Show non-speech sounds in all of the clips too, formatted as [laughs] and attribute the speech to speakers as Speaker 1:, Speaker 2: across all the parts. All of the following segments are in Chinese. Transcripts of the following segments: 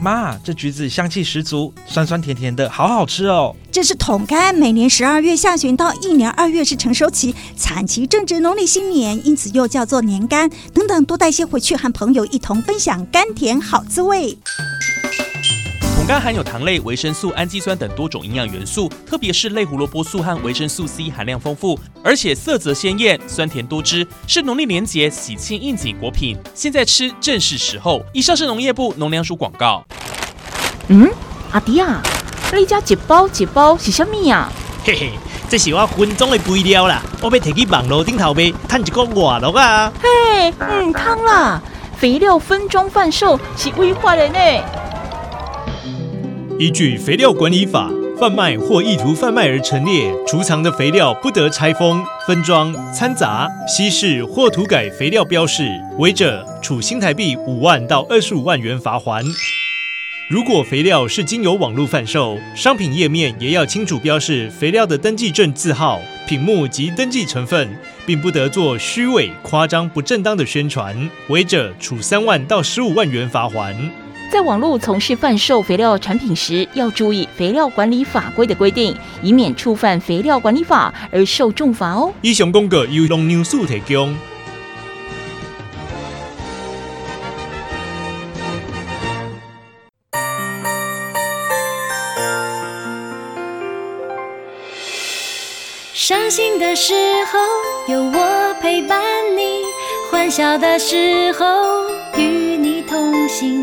Speaker 1: 妈，这橘子香气十足，酸酸甜甜的，好好吃哦。
Speaker 2: 这是桶柑，每年十二月下旬到一年二月是成熟期，产期正值农历新年，因此又叫做年柑。等等，多带些回去，和朋友一同分享甘甜好滋味。
Speaker 3: 柑含有糖类、维生素、氨基酸等多种营养元素，特别是类胡萝卜素和维生素 C 含量丰富，而且色泽鲜艳、酸甜多汁，是农历年节喜庆应景果品。现在吃正是时候。以上是农业部农粮署广告。
Speaker 4: 嗯，阿弟啊，你家一包一包是什么呀？
Speaker 5: 嘿嘿，这是我分装的肥料啦，我要摕去网络顶头卖，赚一个外乐啊。
Speaker 4: 嘿，嗯，汤啦，肥料分装贩售是违法的呢。
Speaker 6: 依据肥料管理法，贩卖或意图贩卖而陈列、储藏的肥料不得拆封、分装、掺杂、稀释或涂改肥料标示，违者处新台币五万到二十五万元罚锾。如果肥料是经由网络贩售，商品页面也要清楚标示肥料的登记证字号、品目及登记成分，并不得做虚伪、夸张、不正当的宣传，违者处三万到十五万元罚锾。
Speaker 4: 在网络从事贩售肥料产品时，要注意肥料管理法规的规定，以免触犯肥料管理法而受重罚哦。
Speaker 6: 以上公告由农牛署提供。
Speaker 7: 伤心的时候有我陪伴你，欢笑的时候与你同行。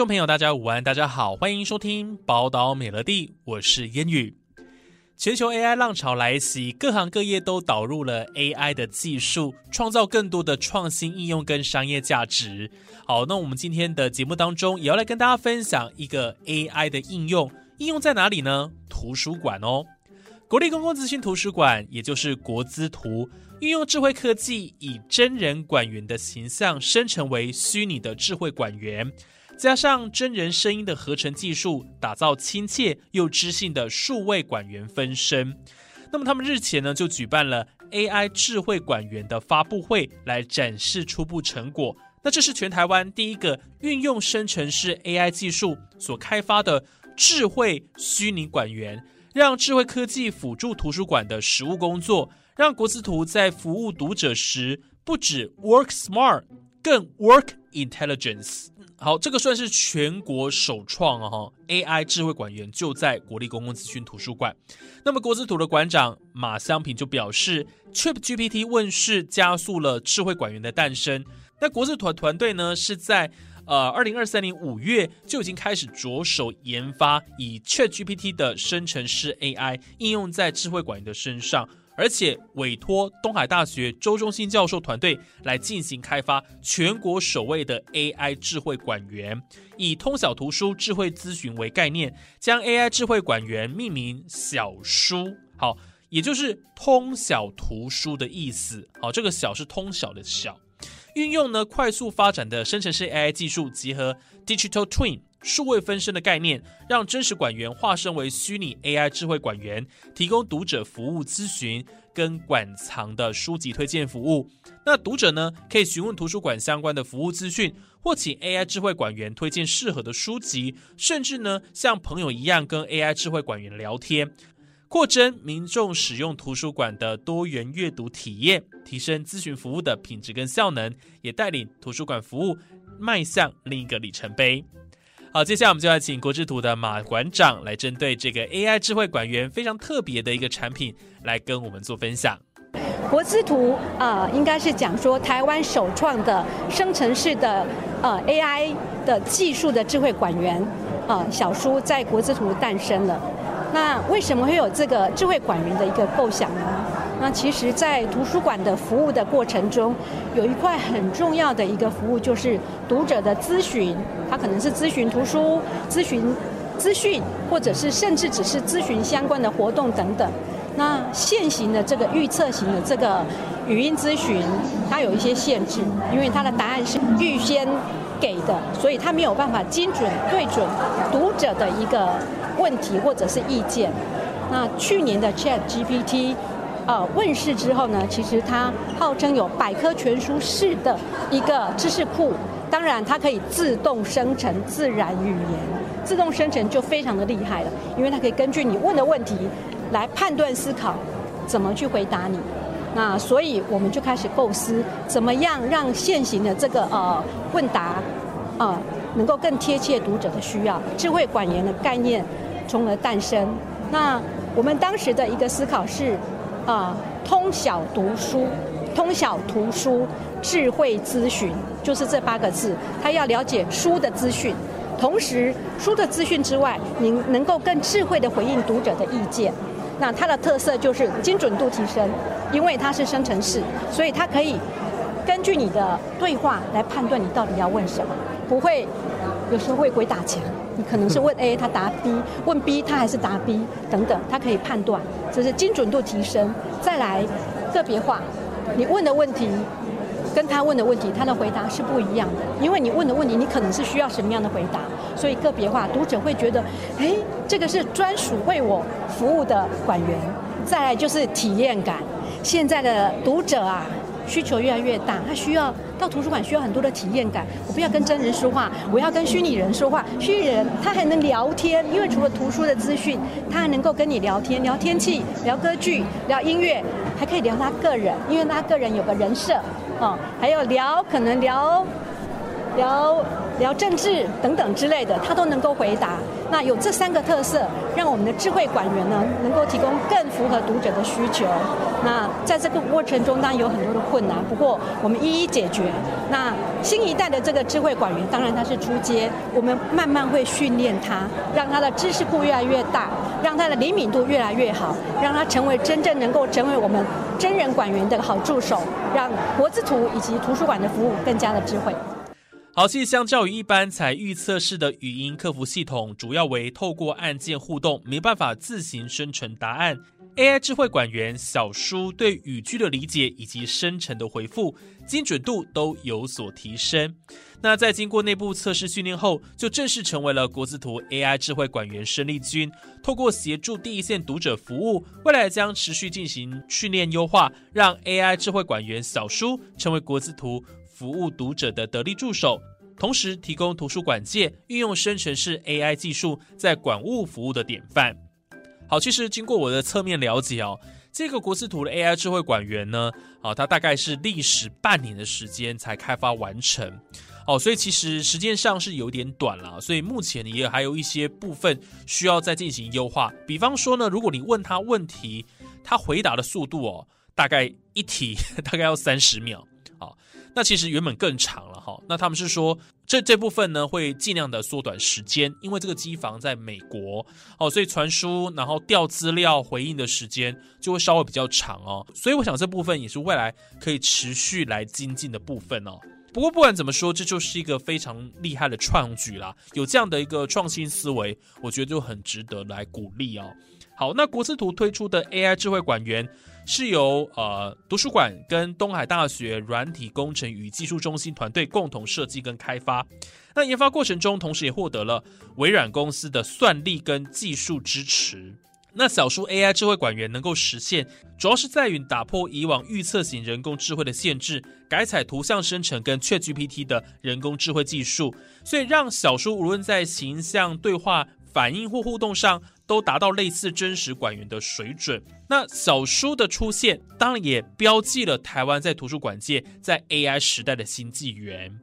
Speaker 3: 众朋友，大家午安，大家好，欢迎收听《宝岛美乐蒂》，我是烟雨。全球 AI 浪潮来袭，各行各业都导入了 AI 的技术，创造更多的创新应用跟商业价值。好，那我们今天的节目当中，也要来跟大家分享一个 AI 的应用，应用在哪里呢？图书馆哦，国立公共资讯图书馆，也就是国资图，运用智慧科技，以真人馆员的形象生成为虚拟的智慧馆员。加上真人声音的合成技术，打造亲切又知性的数位馆员分身。那么他们日前呢就举办了 AI 智慧馆员的发布会，来展示初步成果。那这是全台湾第一个运用生成式 AI 技术所开发的智慧虚拟馆员，让智慧科技辅助图书馆的实务工作，让国资图在服务读者时不止 work smart，更 work intelligence。好，这个算是全国首创啊！哈，AI 智慧馆员就在国立公共资讯图书馆。那么国资图的馆长马湘平就表示，ChatGPT 问世加速了智慧馆员的诞生。那国资图团队呢，是在呃二零二三年五月就已经开始着手研发，以 ChatGPT 的生成式 AI 应用在智慧馆员的身上。而且委托东海大学周中心教授团队来进行开发，全国首位的 AI 智慧馆员，以通晓图书智慧咨询为概念，将 AI 智慧馆员命名小书，好，也就是通晓图书的意思。好，这个晓是通晓的晓，运用呢快速发展的生成式 AI 技术，结合 Digital Twin。数位分身的概念，让真实馆员化身为虚拟 AI 智慧馆员，提供读者服务咨询跟馆藏的书籍推荐服务。那读者呢，可以询问图书馆相关的服务资讯，或请 AI 智慧馆员推荐适合的书籍，甚至呢，像朋友一样跟 AI 智慧馆员聊天，扩增民众使用图书馆的多元阅读体验，提升咨询服务的品质跟效能，也带领图书馆服务迈向另一个里程碑。好，接下来我们就要请国之图的马馆长来针对这个 AI 智慧馆员非常特别的一个产品来跟我们做分享。
Speaker 8: 国资图啊、应该是讲说台湾首创的生成式的呃 AI 的技术的智慧馆员啊，小书在国资图诞生了。那为什么会有这个智慧馆员的一个构想呢？那其实，在图书馆的服务的过程中，有一块很重要的一个服务，就是读者的咨询，他可能是咨询图书、咨询资讯，或者是甚至只是咨询相关的活动等等。那现行的这个预测型的这个语音咨询，它有一些限制，因为它的答案是预先给的，所以它没有办法精准对准读者的一个问题或者是意见。那去年的 Chat GPT 呃问世之后呢，其实它号称有百科全书式的一个知识库，当然它可以自动生成自然语言，自动生成就非常的厉害了，因为它可以根据你问的问题来判断思考，怎么去回答你。那所以我们就开始构思，怎么样让现行的这个呃问答啊、能够更贴切读者的需要，智慧管言的概念从而诞生。那我们当时的一个思考是啊、通晓读书，通晓图书，智慧咨询，就是这八个字。他要了解书的资讯，同时书的资讯之外，您能够更智慧地回应读者的意见。那它的特色就是精准度提升，因为它是生成式，所以它可以根据你的对话来判断你到底要问什么，不会有时候会鬼打墙。你可能是问 A，他答 B；问 B，他还是答 B，等等，他可以判断，就是精准度提升。再来个别化，你问的问题。跟他问的问题，他的回答是不一样的，因为你问的问题，你可能是需要什么样的回答，所以个别化，读者会觉得，哎，这个是专属为我服务的馆员。再来就是体验感，现在的读者啊，需求越来越大，他需要到图书馆需要很多的体验感。我不要跟真人说话，我要跟虚拟人说话。虚拟人他还能聊天，因为除了图书的资讯，他还能够跟你聊天，聊天气，聊歌剧，聊音乐，还可以聊他个人，因为他个人有个人设。哦，还有聊，可能聊聊聊政治等等之类的，他都能够回答。那有这三个特色，让我们的智慧馆员呢，能够提供更符合读者的需求。那在这个过程中，当然有很多的困难，不过我们一一解决。那新一代的这个智慧馆员，当然他是出街，我们慢慢会训练他，让他的知识库越来越大，让他的灵敏度越来越好，让他成为真正能够成为我们真人馆员的好助手，让国资图以及图书馆的服务更加的智慧。
Speaker 3: 好，其实相较于一般采预测式的语音客服系统，主要为透过按键互动，没办法自行生成答案。AI 智慧馆员小书对语句的理解以及生成的回复精准度都有所提升。那在经过内部测试训练后，就正式成为了国字图 AI 智慧馆员生力军。透过协助第一线读者服务，未来将持续进行训练优化，让 AI 智慧馆员小书成为国字图。服务读者的得力助手，同时提供图书馆界运用生成式 AI 技术在馆务服务的典范。好，其实经过我的侧面了解哦，这个国资图的 AI 智慧馆员呢，啊，它大概是历时半年的时间才开发完成。哦，所以其实时间上是有点短了，所以目前也还有一些部分需要再进行优化。比方说呢，如果你问他问题，他回答的速度哦，大概一题 [laughs] 大概要三十秒。那其实原本更长了哈，那他们是说这这部分呢会尽量的缩短时间，因为这个机房在美国哦，所以传输然后调资料回应的时间就会稍微比较长哦，所以我想这部分也是未来可以持续来精进的部分哦。不过不管怎么说，这就是一个非常厉害的创举啦，有这样的一个创新思维，我觉得就很值得来鼓励哦。好，那国资图推出的 AI 智慧馆员。是由呃图书馆跟东海大学软体工程与技术中心团队共同设计跟开发。那研发过程中，同时也获得了微软公司的算力跟技术支持。那小书 AI 智慧馆员能够实现，主要是在于打破以往预测型人工智慧的限制，改采图像生成跟 ChatGPT 的人工智慧技术，所以让小书无论在形象对话、反应或互动上，都达到类似真实馆员的水准。那小书的出现，当然也标记了台湾在图书馆界在 AI 时代的新纪元。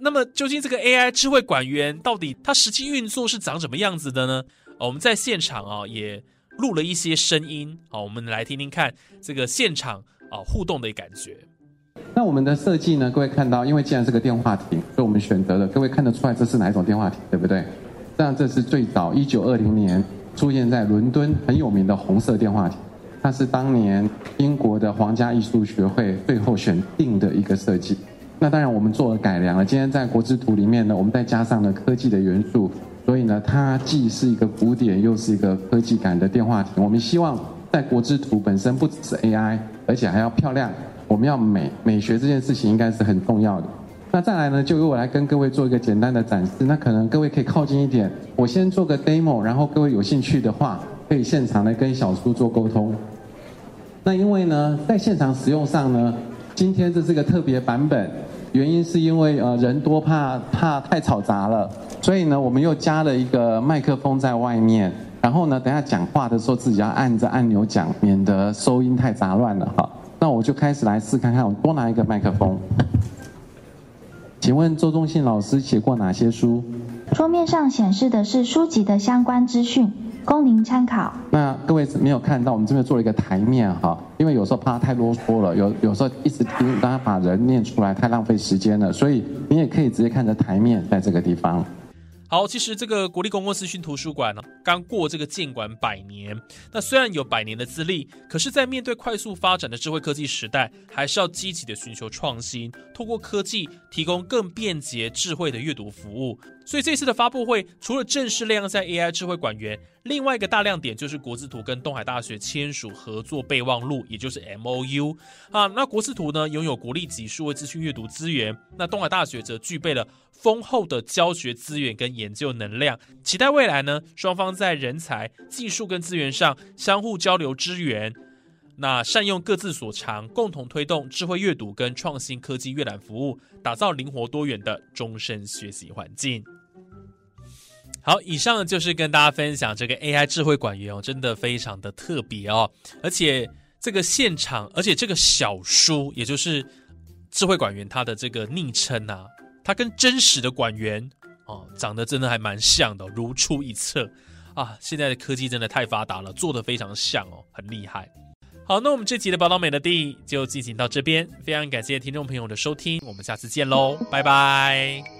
Speaker 3: 那么，究竟这个 AI 智慧馆员到底它实际运作是长什么样子的呢？我们在现场啊也录了一些声音，好，我们来听听看这个现场啊互动的感觉。
Speaker 9: 那我们的设计呢？各位看到，因为既然是个电话亭，所以我们选择了。各位看得出来这是哪一种电话亭，对不对？这样这是最早一九二零年出现在伦敦很有名的红色电话亭，它是当年英国的皇家艺术学会最后选定的一个设计。那当然我们做了改良了。今天在国之图里面呢，我们再加上了科技的元素，所以呢，它既是一个古典，又是一个科技感的电话亭。我们希望在国之图本身不只是 AI，而且还要漂亮。我们要美，美学这件事情应该是很重要的。那再来呢，就由我来跟各位做一个简单的展示。那可能各位可以靠近一点，我先做个 demo，然后各位有兴趣的话，可以现场来跟小苏做沟通。那因为呢，在现场使用上呢，今天这是个特别版本，原因是因为呃人多怕怕太吵杂了，所以呢，我们又加了一个麦克风在外面。然后呢，等下讲话的时候自己要按着按钮讲，免得收音太杂乱了哈。那我就开始来试看看，我多拿一个麦克风。请问周忠信老师写过哪些书？
Speaker 10: 桌面上显示的是书籍的相关资讯，供您参考。
Speaker 9: 那各位没有看到，我们这边做了一个台面哈，因为有时候怕他太啰嗦了，有有时候一直听，大家把人念出来太浪费时间了，所以你也可以直接看着台面，在这个地方。
Speaker 3: 好，其实这个国立公共资讯图书馆呢，刚过这个建馆百年。那虽然有百年的资历，可是，在面对快速发展的智慧科技时代，还是要积极的寻求创新，透过科技提供更便捷、智慧的阅读服务。所以这次的发布会，除了正式亮相 AI 智慧馆员，另外一个大亮点就是国字图跟东海大学签署合作备忘录，也就是 MOU 啊。那国字图呢，拥有国立级数位资讯阅读资源，那东海大学则具备了丰厚的教学资源跟研究能量。期待未来呢，双方在人才、技术跟资源上相互交流支援。那善用各自所长，共同推动智慧阅读跟创新科技阅览服务，打造灵活多元的终身学习环境。好，以上就是跟大家分享这个 AI 智慧管员哦，真的非常的特别哦，而且这个现场，而且这个小书，也就是智慧管员他的这个昵称啊，他跟真实的管员哦，长得真的还蛮像的，如出一辙啊！现在的科技真的太发达了，做得非常像哦，很厉害。好，那我们这集的宝岛美乐蒂就进行到这边，非常感谢听众朋友的收听，我们下次见喽，拜拜。